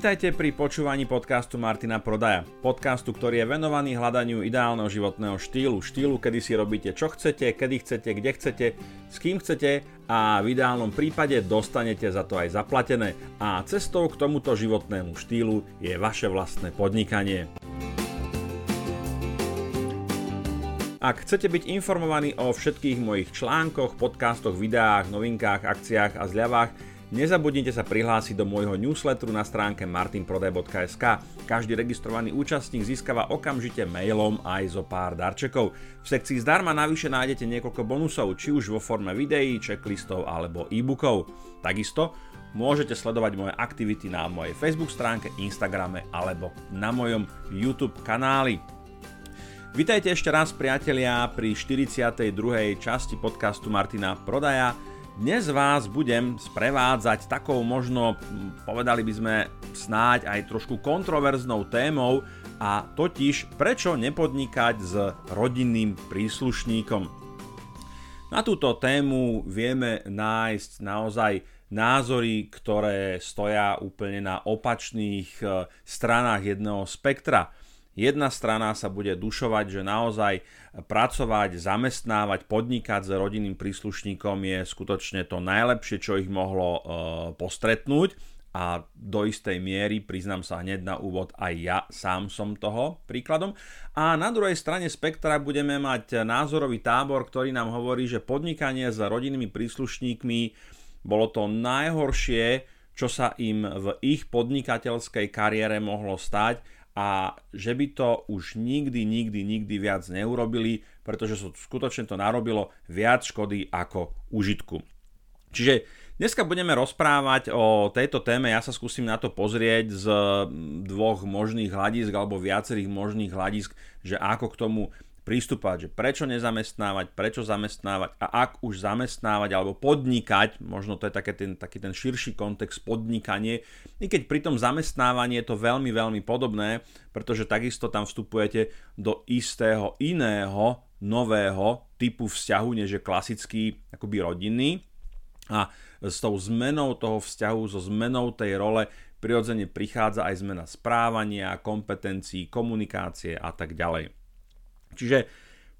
Vitajte pri počúvaní podcastu Martina Prodaja. Podcastu, ktorý je venovaný hľadaniu ideálneho životného štýlu. Štýlu, kedy si robíte čo chcete, kedy chcete, kde chcete, s kým chcete a v ideálnom prípade dostanete za to aj zaplatené. A cestou k tomuto životnému štýlu je vaše vlastné podnikanie. Ak chcete byť informovaní o všetkých mojich článkoch, podcastoch, videách, novinkách, akciách a zľavách, Nezabudnite sa prihlásiť do môjho newsletteru na stránke martinprodaj.sk. Každý registrovaný účastník získava okamžite mailom aj zo pár darčekov. V sekcii zdarma navyše nájdete niekoľko bonusov, či už vo forme videí, checklistov alebo e-bookov. Takisto môžete sledovať moje aktivity na mojej Facebook stránke, Instagrame alebo na mojom YouTube kanáli. Vitajte ešte raz priatelia pri 42. časti podcastu Martina Prodaja. Dnes vás budem sprevádzať takou možno, povedali by sme, snáď aj trošku kontroverznou témou a totiž prečo nepodnikať s rodinným príslušníkom. Na túto tému vieme nájsť naozaj názory, ktoré stoja úplne na opačných eh, stranách jedného spektra. Jedna strana sa bude dušovať, že naozaj pracovať, zamestnávať, podnikať s rodinným príslušníkom je skutočne to najlepšie, čo ich mohlo e, postretnúť a do istej miery, priznám sa hneď na úvod, aj ja sám som toho príkladom. A na druhej strane spektra budeme mať názorový tábor, ktorý nám hovorí, že podnikanie s rodinnými príslušníkmi bolo to najhoršie, čo sa im v ich podnikateľskej kariére mohlo stať a že by to už nikdy, nikdy, nikdy viac neurobili, pretože so, skutočne to narobilo viac škody ako užitku. Čiže dneska budeme rozprávať o tejto téme, ja sa skúsim na to pozrieť z dvoch možných hľadisk alebo viacerých možných hľadisk, že ako k tomu prístupovať, že prečo nezamestnávať, prečo zamestnávať a ak už zamestnávať alebo podnikať, možno to je také ten, taký ten širší kontext podnikanie, i keď pri tom zamestnávaní je to veľmi, veľmi podobné, pretože takisto tam vstupujete do istého iného, nového typu vzťahu, než je klasický akoby rodinný a s tou zmenou toho vzťahu, so zmenou tej role prirodzene prichádza aj zmena správania, kompetencií, komunikácie a tak ďalej. Čiže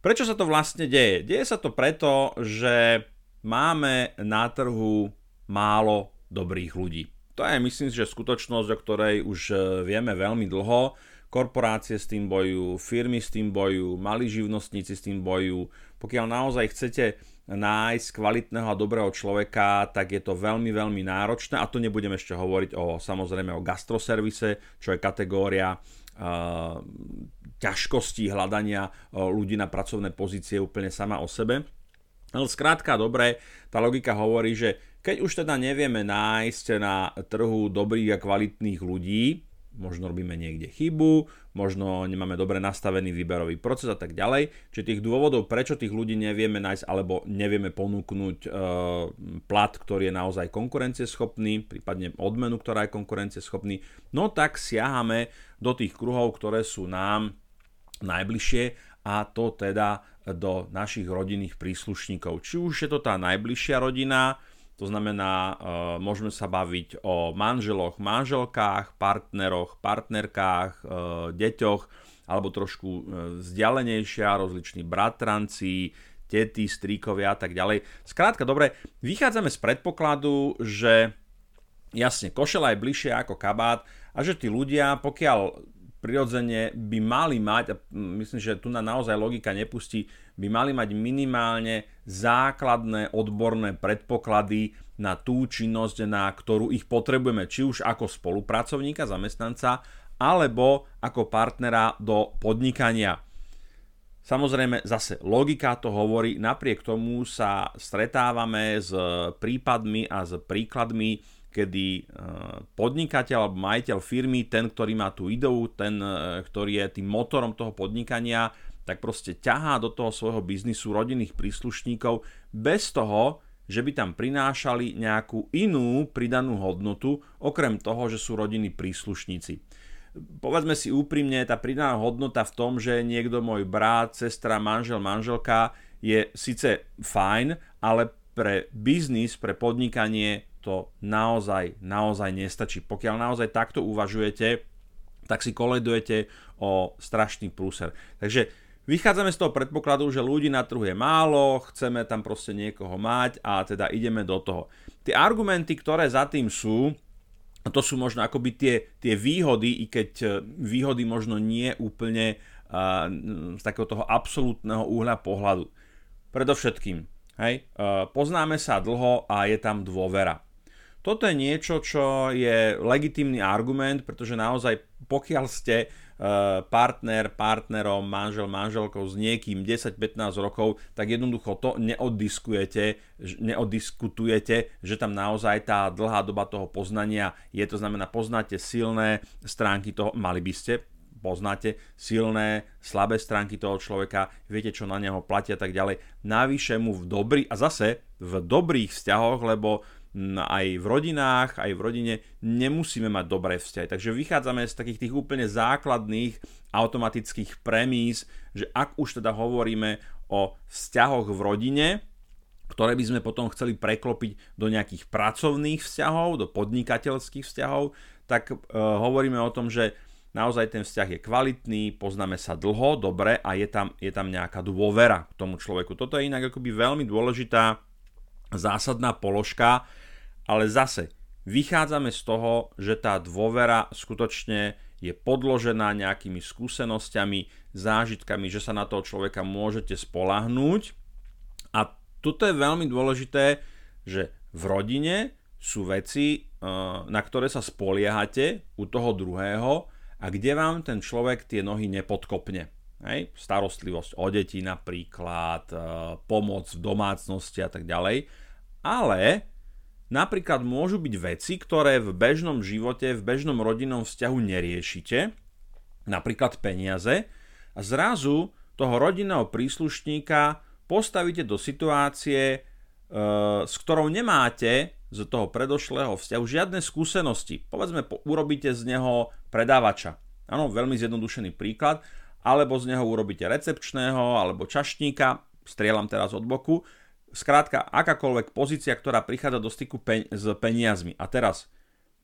prečo sa to vlastne deje? Deje sa to preto, že máme na trhu málo dobrých ľudí. To je myslím, že skutočnosť, o ktorej už e, vieme veľmi dlho. Korporácie s tým bojujú, firmy s tým bojujú, malí živnostníci s tým bojujú. Pokiaľ naozaj chcete nájsť kvalitného a dobrého človeka, tak je to veľmi, veľmi náročné a to nebudem ešte hovoriť o samozrejme o gastroservise, čo je kategória uh, ťažkosti hľadania e, ľudí na pracovné pozície úplne sama o sebe. Ale skrátka dobre, tá logika hovorí, že keď už teda nevieme nájsť na trhu dobrých a kvalitných ľudí, možno robíme niekde chybu, možno nemáme dobre nastavený výberový proces a tak ďalej. Čiže tých dôvodov, prečo tých ľudí nevieme nájsť alebo nevieme ponúknuť e, plat, ktorý je naozaj konkurencieschopný, prípadne odmenu, ktorá je konkurencieschopný, no tak siahame do tých kruhov, ktoré sú nám najbližšie a to teda do našich rodinných príslušníkov. Či už je to tá najbližšia rodina, to znamená, e, môžeme sa baviť o manželoch, manželkách, partneroch, partnerkách, e, deťoch, alebo trošku e, vzdialenejšia, rozliční bratranci, tety, stríkovia a tak ďalej. Skrátka, dobre, vychádzame z predpokladu, že jasne, košela je bližšie ako kabát a že tí ľudia, pokiaľ prirodzene by mali mať, a myslím, že tu na naozaj logika nepustí, by mali mať minimálne základné odborné predpoklady na tú činnosť, na ktorú ich potrebujeme, či už ako spolupracovníka, zamestnanca, alebo ako partnera do podnikania. Samozrejme, zase logika to hovorí, napriek tomu sa stretávame s prípadmi a s príkladmi, kedy e, podnikateľ alebo majiteľ firmy, ten, ktorý má tú ideu, ten, e, ktorý je tým motorom toho podnikania, tak proste ťahá do toho svojho biznisu rodinných príslušníkov bez toho, že by tam prinášali nejakú inú pridanú hodnotu, okrem toho, že sú rodinní príslušníci. Povedzme si úprimne, tá pridaná hodnota v tom, že niekto môj brat, sestra, manžel, manželka je síce fajn, ale pre biznis, pre podnikanie to naozaj, naozaj nestačí. Pokiaľ naozaj takto uvažujete, tak si koledujete o strašný prúser. Takže vychádzame z toho predpokladu, že ľudí na trhu je málo, chceme tam proste niekoho mať a teda ideme do toho. Tie argumenty, ktoré za tým sú, to sú možno akoby tie, tie výhody, i keď e, výhody možno nie úplne uh, z takého toho absolútneho uhľa pohľadu. Predovšetkým, hej, uh, poznáme sa dlho a je tam dôvera. Toto je niečo, čo je legitímny argument, pretože naozaj pokiaľ ste e, partner, partnerom, manžel, manželkou s niekým 10-15 rokov, tak jednoducho to neoddiskujete, neoddiskutujete, že tam naozaj tá dlhá doba toho poznania je, to znamená poznáte silné stránky toho, mali by ste, poznáte silné, slabé stránky toho človeka, viete, čo na neho platia a tak ďalej. Navyše mu v dobrý, a zase v dobrých vzťahoch, lebo aj v rodinách, aj v rodine nemusíme mať dobré vzťahy. Takže vychádzame z takých tých úplne základných automatických premís, že ak už teda hovoríme o vzťahoch v rodine, ktoré by sme potom chceli preklopiť do nejakých pracovných vzťahov, do podnikateľských vzťahov, tak e, hovoríme o tom, že naozaj ten vzťah je kvalitný, poznáme sa dlho, dobre a je tam, je tam nejaká dôvera k tomu človeku. Toto je inak akoby veľmi dôležitá zásadná položka, ale zase vychádzame z toho, že tá dôvera skutočne je podložená nejakými skúsenosťami, zážitkami, že sa na toho človeka môžete spolahnúť. A toto je veľmi dôležité, že v rodine sú veci, eh, na ktoré sa spoliehate u toho druhého a kde vám ten človek tie nohy nepodkopne. Hej? Starostlivosť o deti napríklad, eh, pomoc v domácnosti a tak ďalej. Ale Napríklad môžu byť veci, ktoré v bežnom živote, v bežnom rodinnom vzťahu neriešite, napríklad peniaze, a zrazu toho rodinného príslušníka postavíte do situácie, e, s ktorou nemáte z toho predošlého vzťahu žiadne skúsenosti. Povedzme, urobíte z neho predávača. Áno, veľmi zjednodušený príklad. Alebo z neho urobíte recepčného, alebo čaštníka, strieľam teraz od boku, Skrátka, akákoľvek pozícia, ktorá prichádza do styku pen- s peniazmi. A teraz,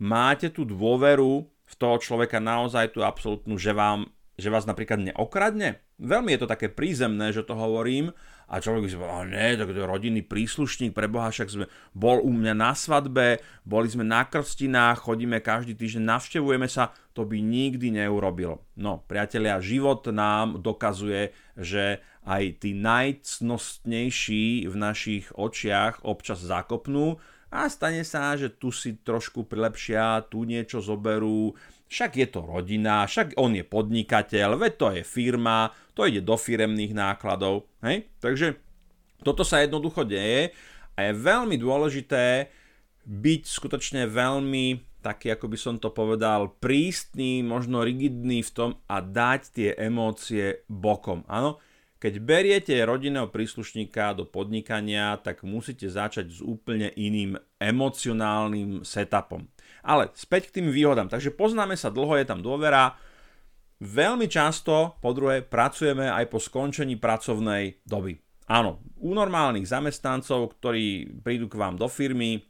máte tú dôveru v toho človeka naozaj tú absolútnu, že, vám, že vás napríklad neokradne? Veľmi je to také prízemné, že to hovorím, a človek by si povedal, ne, tak to je rodinný príslušník, pre Boha, však sme, bol u mňa na svadbe, boli sme na krstinách, chodíme každý týždeň, navštevujeme sa, to by nikdy neurobil. No, priatelia, život nám dokazuje, že aj tí najcnostnejší v našich očiach občas zakopnú a stane sa, že tu si trošku prilepšia, tu niečo zoberú, však je to rodina, však on je podnikateľ, veď to je firma, to ide do firemných nákladov. Hej? Takže toto sa jednoducho deje a je veľmi dôležité byť skutočne veľmi taký, ako by som to povedal, prísny, možno rigidný v tom a dať tie emócie bokom. Áno, keď beriete rodinného príslušníka do podnikania, tak musíte začať s úplne iným emocionálnym setupom. Ale späť k tým výhodám. Takže poznáme sa dlho, je tam dôvera. Veľmi často, po druhé, pracujeme aj po skončení pracovnej doby. Áno, u normálnych zamestnancov, ktorí prídu k vám do firmy,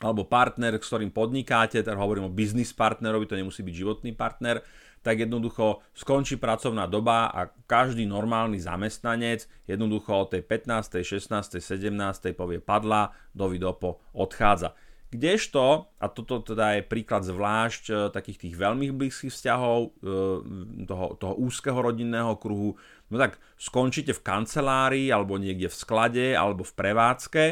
alebo partner, s ktorým podnikáte, teda hovorím o biznis partnerovi, to nemusí byť životný partner, tak jednoducho skončí pracovná doba a každý normálny zamestnanec jednoducho od tej 15., 16., 17. povie padla, dovidopo odchádza. Kdežto, a toto teda je príklad zvlášť e, takých tých veľmi blízkych vzťahov, e, toho, toho úzkeho rodinného kruhu, no tak skončíte v kancelárii, alebo niekde v sklade, alebo v prevádzke,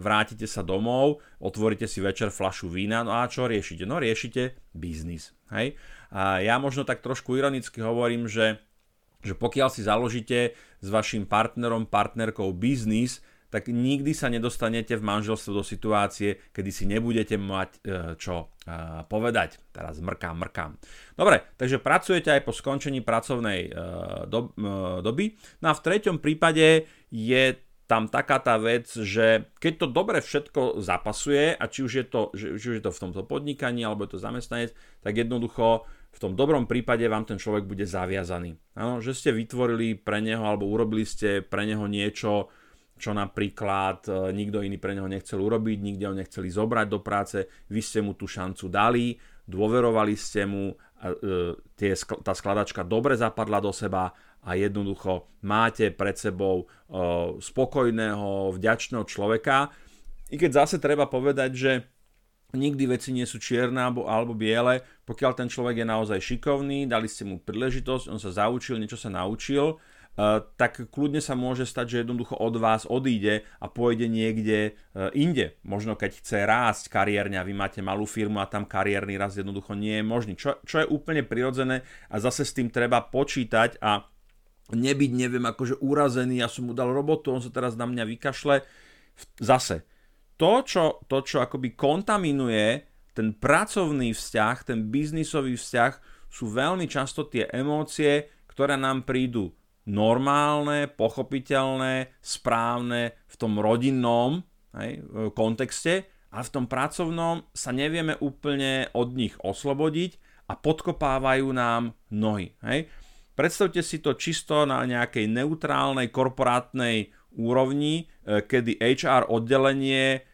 vrátite sa domov, otvoríte si večer flašu vína, no a čo riešite? No riešite biznis. Hej? A ja možno tak trošku ironicky hovorím, že, že pokiaľ si založíte s vašim partnerom, partnerkou biznis, tak nikdy sa nedostanete v manželstve do situácie, kedy si nebudete mať e, čo e, povedať. Teraz mrkám, mrkám. Dobre, takže pracujete aj po skončení pracovnej e, doby. No a v treťom prípade je tam taká tá vec, že keď to dobre všetko zapasuje, a či už je to, či už je to v tomto podnikaní, alebo je to zamestnanec, tak jednoducho v tom dobrom prípade vám ten človek bude zaviazaný. Ano, že ste vytvorili pre neho, alebo urobili ste pre neho niečo, čo napríklad e, nikto iný pre neho nechcel urobiť, nikde ho nechceli zobrať do práce, vy ste mu tú šancu dali, dôverovali ste mu, tie, tá skladačka dobre zapadla do seba a jednoducho máte pred sebou spokojného, vďačného človeka. I keď zase treba povedať, že nikdy veci nie sú čierne alebo, alebo biele, pokiaľ ten človek je naozaj šikovný, dali ste mu príležitosť, on sa zaučil, niečo sa naučil, tak kľudne sa môže stať, že jednoducho od vás odíde a pôjde niekde uh, inde. Možno keď chce rásť kariérne a vy máte malú firmu a tam kariérny rast jednoducho nie je možný. Čo, čo je úplne prirodzené a zase s tým treba počítať a nebyť, neviem, akože urazený, ja som mu dal robotu, on sa teraz na mňa vykašle. Zase, to, čo, to, čo akoby kontaminuje ten pracovný vzťah, ten biznisový vzťah, sú veľmi často tie emócie, ktoré nám prídu normálne, pochopiteľné, správne v tom rodinnom hej, kontexte a v tom pracovnom sa nevieme úplne od nich oslobodiť a podkopávajú nám nohy. Hej. Predstavte si to čisto na nejakej neutrálnej korporátnej úrovni, e, kedy HR oddelenie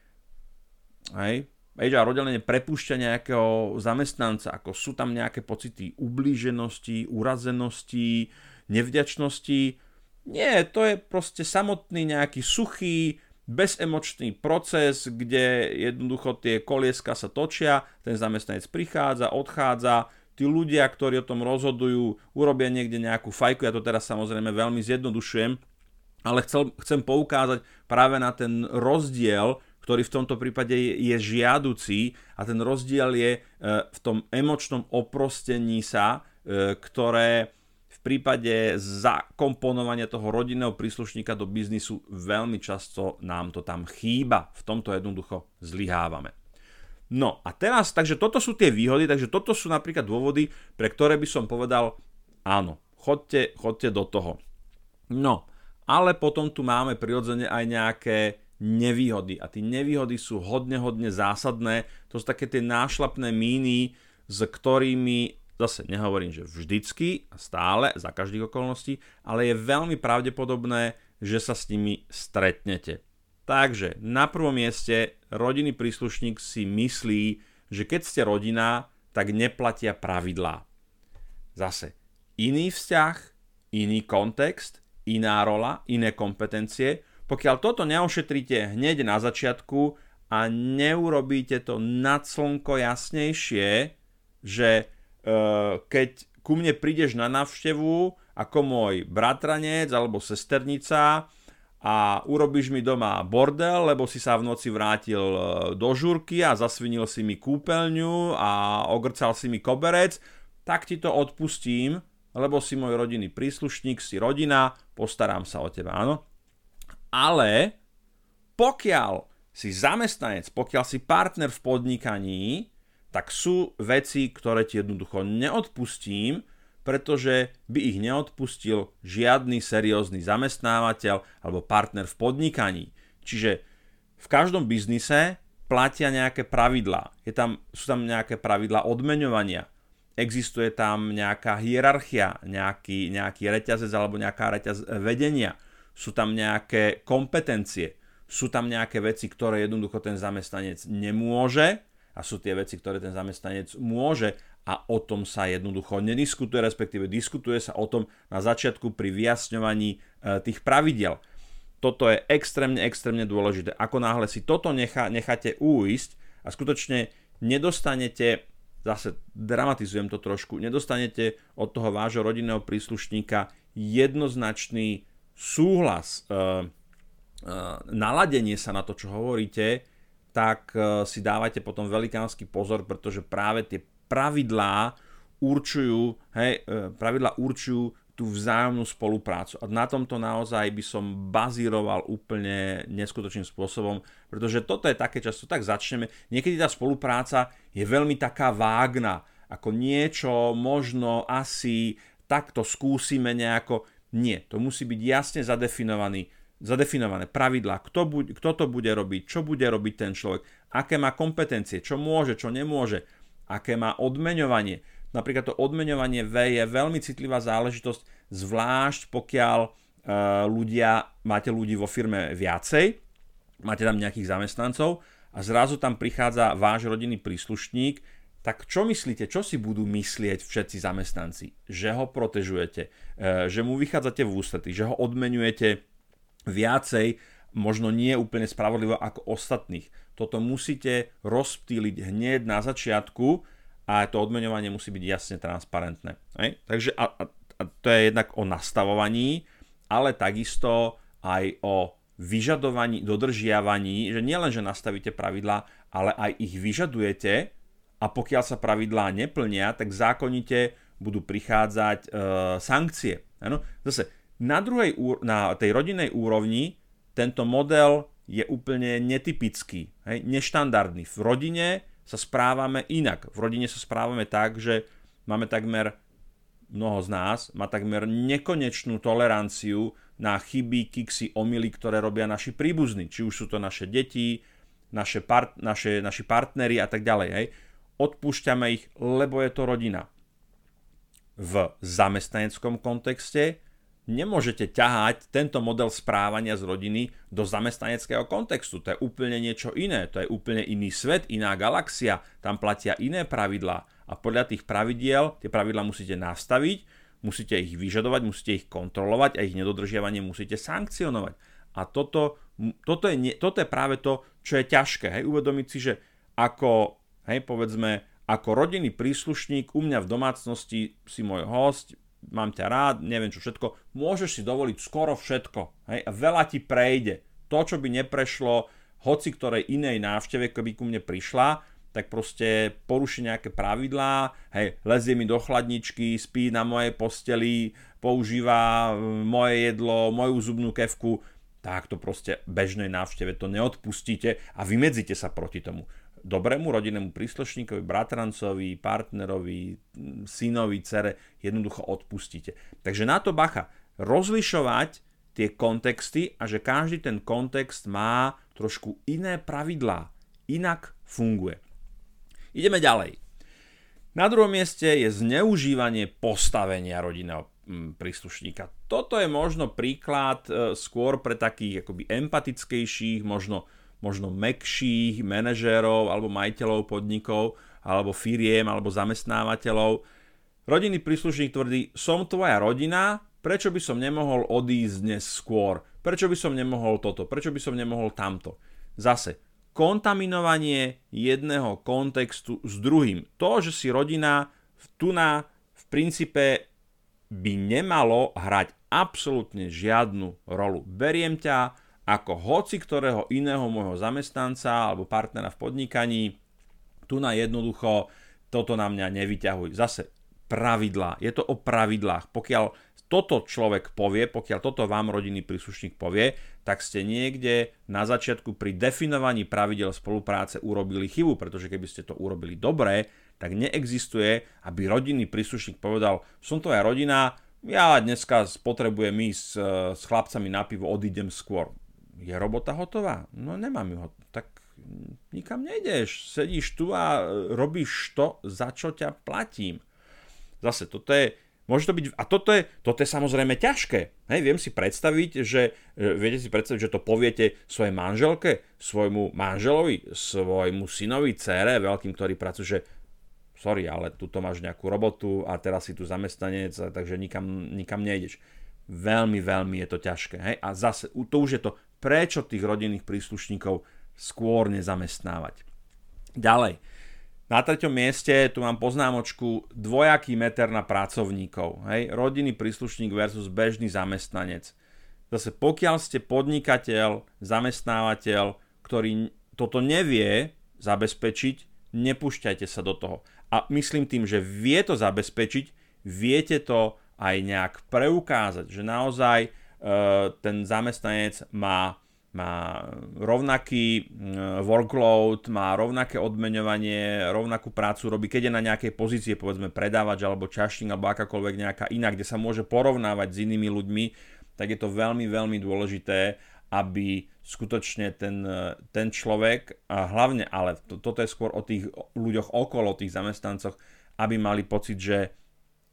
Hej? HR oddelenie prepúšťa nejakého zamestnanca, ako sú tam nejaké pocity ublíženosti, urazenosti, nevďačnosti. Nie, to je proste samotný nejaký suchý, bezemočný proces, kde jednoducho tie kolieska sa točia, ten zamestnanec prichádza, odchádza, tí ľudia, ktorí o tom rozhodujú, urobia niekde nejakú fajku, ja to teraz samozrejme veľmi zjednodušujem, ale chcel, chcem poukázať práve na ten rozdiel, ktorý v tomto prípade je, je žiaducí a ten rozdiel je e, v tom emočnom oprostení sa, e, ktoré prípade zakomponovania toho rodinného príslušníka do biznisu veľmi často nám to tam chýba. V tomto jednoducho zlyhávame. No a teraz, takže toto sú tie výhody, takže toto sú napríklad dôvody, pre ktoré by som povedal, áno, chodte, chodte do toho. No, ale potom tu máme prirodzene aj nejaké nevýhody. A tie nevýhody sú hodne, hodne zásadné. To sú také tie nášlapné míny, s ktorými, zase nehovorím, že vždycky stále, za každých okolností, ale je veľmi pravdepodobné, že sa s nimi stretnete. Takže na prvom mieste rodinný príslušník si myslí, že keď ste rodina, tak neplatia pravidlá. Zase iný vzťah, iný kontext, iná rola, iné kompetencie, pokiaľ toto neošetríte hneď na začiatku a neurobíte to nad slnko jasnejšie, že keď ku mne prídeš na návštevu ako môj bratranec alebo sesternica a urobíš mi doma bordel, lebo si sa v noci vrátil e, do žurky a zasvinil si mi kúpeľňu a ogrcal si mi koberec, tak ti to odpustím, lebo si môj rodinný príslušník, si rodina, postarám sa o teba, áno? Ale pokiaľ si zamestnanec, pokiaľ si partner v podnikaní, tak sú veci, ktoré ti jednoducho neodpustím, pretože by ich neodpustil žiadny seriózny zamestnávateľ alebo partner v podnikaní. Čiže v každom biznise platia nejaké pravidlá. Je tam, sú tam nejaké pravidlá odmeňovania. Existuje tam nejaká hierarchia, nejaký, nejaký reťazec alebo nejaká reťaz vedenia sú tam nejaké kompetencie, sú tam nejaké veci, ktoré jednoducho ten zamestnanec nemôže a sú tie veci, ktoré ten zamestnanec môže a o tom sa jednoducho nediskutuje, respektíve diskutuje sa o tom na začiatku pri vyjasňovaní e, tých pravidel. Toto je extrémne, extrémne dôležité. Ako náhle si toto nechá, necháte uísť a skutočne nedostanete, zase dramatizujem to trošku, nedostanete od toho vášho rodinného príslušníka jednoznačný súhlas, e, e, naladenie sa na to, čo hovoríte, tak e, si dávajte potom velikánsky pozor, pretože práve tie pravidlá určujú, hej, pravidlá určujú tú vzájomnú spoluprácu. A na tomto naozaj by som bazíroval úplne neskutočným spôsobom, pretože toto je také často, tak začneme. Niekedy tá spolupráca je veľmi taká vágna, ako niečo možno asi takto skúsime nejako. Nie, to musí byť jasne zadefinovaný, zadefinované pravidlá, kto, kto to bude robiť, čo bude robiť ten človek, aké má kompetencie, čo môže, čo nemôže, aké má odmeňovanie. Napríklad to odmeňovanie V je veľmi citlivá záležitosť, zvlášť pokiaľ ľudia, máte ľudí vo firme viacej, máte tam nejakých zamestnancov a zrazu tam prichádza váš rodinný príslušník, tak čo myslíte, čo si budú myslieť všetci zamestnanci? Že ho protežujete, e, že mu vychádzate v ústrety, že ho odmenujete viacej, možno nie úplne spravodlivo ako ostatných. Toto musíte rozptýliť hneď na začiatku a to odmeňovanie musí byť jasne transparentné. Hej? Takže a, a, a to je jednak o nastavovaní, ale takisto aj o vyžadovaní, dodržiavaní, že nielen, že nastavíte pravidlá, ale aj ich vyžadujete a pokiaľ sa pravidlá neplnia, tak zákonite budú prichádzať e, sankcie. Ano? Zase na, druhej, na tej rodinnej úrovni tento model je úplne netypický, hej, neštandardný. V rodine sa správame inak. V rodine sa správame tak, že máme takmer, mnoho z nás, má takmer nekonečnú toleranciu na chyby, kiksy, omily, ktoré robia naši príbuzní. Či už sú to naše deti, naše, part, naše, naši partnery a tak ďalej. Hej odpúšťame ich, lebo je to rodina. V zamestnaneckom kontexte nemôžete ťahať tento model správania z rodiny do zamestnaneckého kontextu. To je úplne niečo iné, to je úplne iný svet, iná galaxia, tam platia iné pravidlá a podľa tých pravidiel tie pravidlá musíte nastaviť, musíte ich vyžadovať, musíte ich kontrolovať a ich nedodržiavanie musíte sankcionovať. A toto, toto, je, toto je práve to, čo je ťažké. Hej? Uvedomiť si, že ako hej, povedzme, ako rodinný príslušník u mňa v domácnosti si môj host, mám ťa rád, neviem čo všetko, môžeš si dovoliť skoro všetko. Hej, a veľa ti prejde. To, čo by neprešlo hoci ktorej inej návšteve, keby ku mne prišla, tak proste poruší nejaké pravidlá, hej, lezie mi do chladničky, spí na mojej posteli, používa mm, moje jedlo, moju zubnú kevku, tak to proste bežnej návšteve to neodpustíte a vymedzíte sa proti tomu dobrému rodinnému príslušníkovi, bratrancovi, partnerovi, synovi, cere jednoducho odpustíte. Takže na to bacha. Rozlišovať tie kontexty a že každý ten kontext má trošku iné pravidlá. Inak funguje. Ideme ďalej. Na druhom mieste je zneužívanie postavenia rodinného príslušníka. Toto je možno príklad e, skôr pre takých akoby empatickejších, možno možno mekších manažérov alebo majiteľov podnikov alebo firiem alebo zamestnávateľov. Rodinný príslušník tvrdí, som tvoja rodina, prečo by som nemohol odísť dnes skôr? Prečo by som nemohol toto? Prečo by som nemohol tamto? Zase, kontaminovanie jedného kontextu s druhým. To, že si rodina tu na v princípe by nemalo hrať absolútne žiadnu rolu. Beriem ťa, ako hoci ktorého iného môjho zamestnanca alebo partnera v podnikaní. Tu na jednoducho toto na mňa nevyťahuj. Zase pravidlá. Je to o pravidlách. Pokiaľ toto človek povie, pokiaľ toto vám rodinný príslušník povie, tak ste niekde na začiatku pri definovaní pravidel spolupráce urobili chybu, pretože keby ste to urobili dobre, tak neexistuje, aby rodinný príslušník povedal, som tvoja rodina, ja dneska potrebujem ísť s, s chlapcami na pivo, odídem skôr je robota hotová? No nemám ju Tak nikam nejdeš. Sedíš tu a robíš to, za čo ťa platím. Zase, toto je, môže to byť, a toto je, toto je samozrejme ťažké. Hej, viem si predstaviť, že, viete si predstaviť, že to poviete svojej manželke, svojmu manželovi, svojmu synovi, cére, veľkým, ktorý pracuje, že sorry, ale tu máš nejakú robotu a teraz si tu zamestnanec, takže nikam, nikam nejdeš. Veľmi, veľmi je to ťažké. Hej? A zase, to už je to prečo tých rodinných príslušníkov skôr nezamestnávať. Ďalej. Na treťom mieste tu mám poznámočku dvojaký meter na pracovníkov. Hej? Rodinný príslušník versus bežný zamestnanec. Zase pokiaľ ste podnikateľ, zamestnávateľ, ktorý toto nevie zabezpečiť, nepúšťajte sa do toho. A myslím tým, že vie to zabezpečiť, viete to aj nejak preukázať, že naozaj Eh, ten zamestnanec má, má rovnaký eh, workload, má rovnaké odmeňovanie, rovnakú prácu robí, keď je na nejakej pozície, povedzme predávač alebo čašník alebo akákoľvek nejaká iná, kde sa môže porovnávať s inými ľuďmi, tak je to veľmi, veľmi dôležité, aby skutočne ten, eh, ten človek, a hlavne, ale to, toto je skôr o tých ľuďoch okolo, tých zamestnancoch, aby mali pocit, že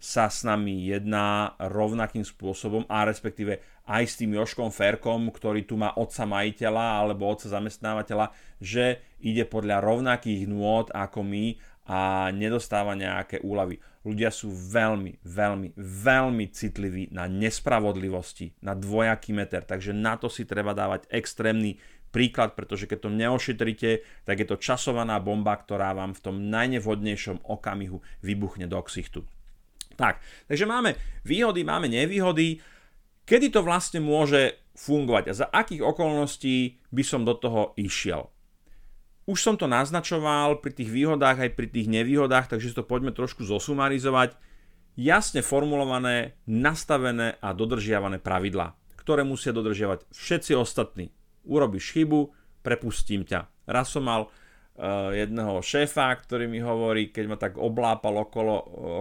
sa s nami jedná rovnakým spôsobom a respektíve aj s tým Joškom Ferkom, ktorý tu má otca majiteľa alebo otca zamestnávateľa, že ide podľa rovnakých nôd ako my a nedostáva nejaké úlavy. Ľudia sú veľmi, veľmi, veľmi citliví na nespravodlivosti, na dvojaký meter, takže na to si treba dávať extrémny príklad, pretože keď to neošetrite, tak je to časovaná bomba, ktorá vám v tom najnevhodnejšom okamihu vybuchne do ksichtu. Tak, takže máme výhody, máme nevýhody. Kedy to vlastne môže fungovať a za akých okolností by som do toho išiel? Už som to naznačoval pri tých výhodách aj pri tých nevýhodách, takže si to poďme trošku zosumarizovať. Jasne formulované, nastavené a dodržiavané pravidlá, ktoré musia dodržiavať všetci ostatní. Urobíš chybu, prepustím ťa. Raz som mal jedného šéfa, ktorý mi hovorí, keď ma tak oblápal okolo,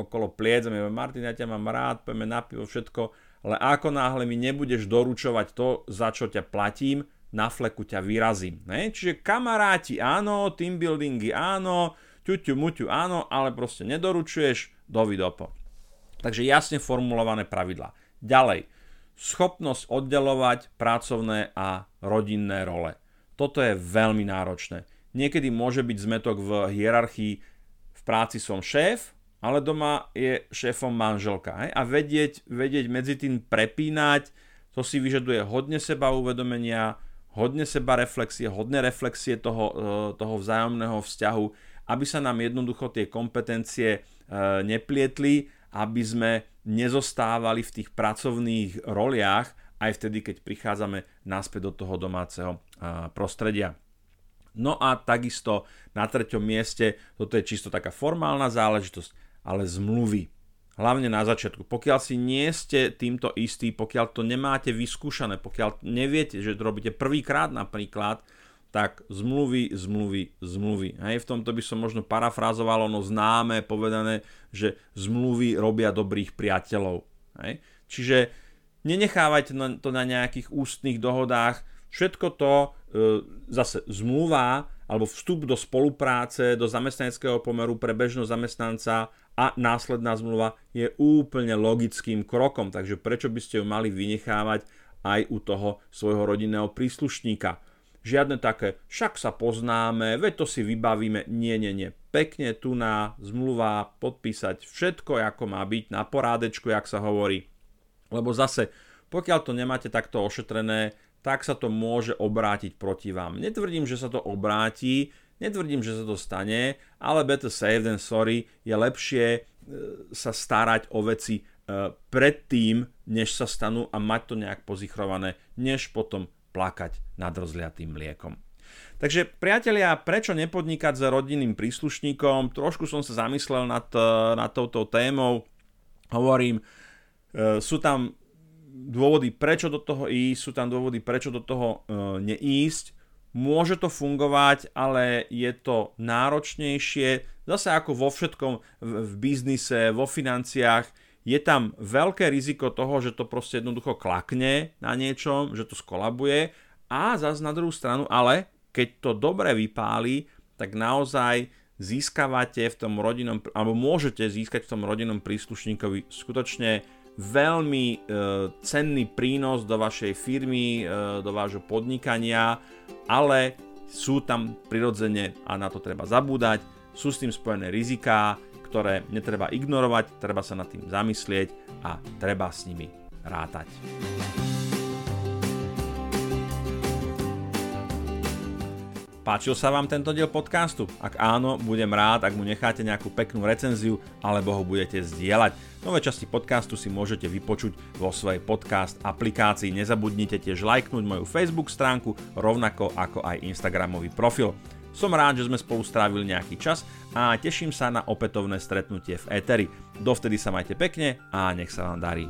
okolo pliec, mi hovorí, Martin, ja ťa mám rád, poďme na pivo, všetko, ale ako náhle mi nebudeš doručovať to, za čo ťa platím, na fleku ťa vyrazím. Ne? Čiže kamaráti áno, team buildingy áno, ťuťu muťu áno, ale proste nedoručuješ, dovidopo. Takže jasne formulované pravidlá. Ďalej, schopnosť oddelovať pracovné a rodinné role. Toto je veľmi náročné. Niekedy môže byť zmetok v hierarchii, v práci som šéf, ale doma je šéfom manželka. Hej? A vedieť, vedieť medzi tým prepínať, to si vyžaduje hodne seba uvedomenia, hodne seba reflexie, hodne reflexie toho, e, toho vzájomného vzťahu, aby sa nám jednoducho tie kompetencie e, neplietli, aby sme nezostávali v tých pracovných roliach aj vtedy, keď prichádzame naspäť do toho domáceho prostredia. No a takisto na treťom mieste, toto je čisto taká formálna záležitosť, ale zmluvy. Hlavne na začiatku. Pokiaľ si nie ste týmto istí, pokiaľ to nemáte vyskúšané, pokiaľ neviete, že to robíte prvýkrát napríklad, tak zmluvy, zmluvy, zmluvy. Hej, v tomto by som možno parafrázoval ono známe povedané, že zmluvy robia dobrých priateľov. Hej. Čiže nenechávajte to na nejakých ústnych dohodách, Všetko to e, zase zmluva alebo vstup do spolupráce, do zamestnaneckého pomeru pre bežného zamestnanca a následná zmluva je úplne logickým krokom, takže prečo by ste ju mali vynechávať aj u toho svojho rodinného príslušníka. Žiadne také, však sa poznáme, veď to si vybavíme, nie, nie, nie. Pekne tu na zmluva podpísať všetko, ako má byť, na porádečku, jak sa hovorí. Lebo zase, pokiaľ to nemáte takto ošetrené, tak sa to môže obrátiť proti vám. Netvrdím, že sa to obráti, netvrdím, že sa to stane, ale better safe than sorry je lepšie e, sa starať o veci e, predtým, než sa stanú a mať to nejak pozichrované, než potom plakať nad rozliatým mliekom. Takže priatelia, prečo nepodnikať s rodinným príslušníkom? Trošku som sa zamyslel nad, e, nad touto témou. Hovorím, sú tam dôvody, prečo do toho ísť, sú tam dôvody, prečo do toho e, neísť. Môže to fungovať, ale je to náročnejšie. Zase ako vo všetkom v, biznise, vo financiách, je tam veľké riziko toho, že to proste jednoducho klakne na niečom, že to skolabuje a zase na druhú stranu, ale keď to dobre vypáli, tak naozaj získavate v tom rodinnom, alebo môžete získať v tom rodinnom príslušníkovi skutočne veľmi e, cenný prínos do vašej firmy, e, do vášho podnikania, ale sú tam prirodzene, a na to treba zabúdať, sú s tým spojené riziká, ktoré netreba ignorovať, treba sa nad tým zamyslieť a treba s nimi rátať. Páčil sa vám tento diel podcastu? Ak áno, budem rád, ak mu necháte nejakú peknú recenziu alebo ho budete zdieľať. Nové časti podcastu si môžete vypočuť vo svojej podcast aplikácii. Nezabudnite tiež lajknúť moju Facebook stránku, rovnako ako aj Instagramový profil. Som rád, že sme spolu strávili nejaký čas a teším sa na opätovné stretnutie v Eteri. Dovtedy sa majte pekne a nech sa vám darí.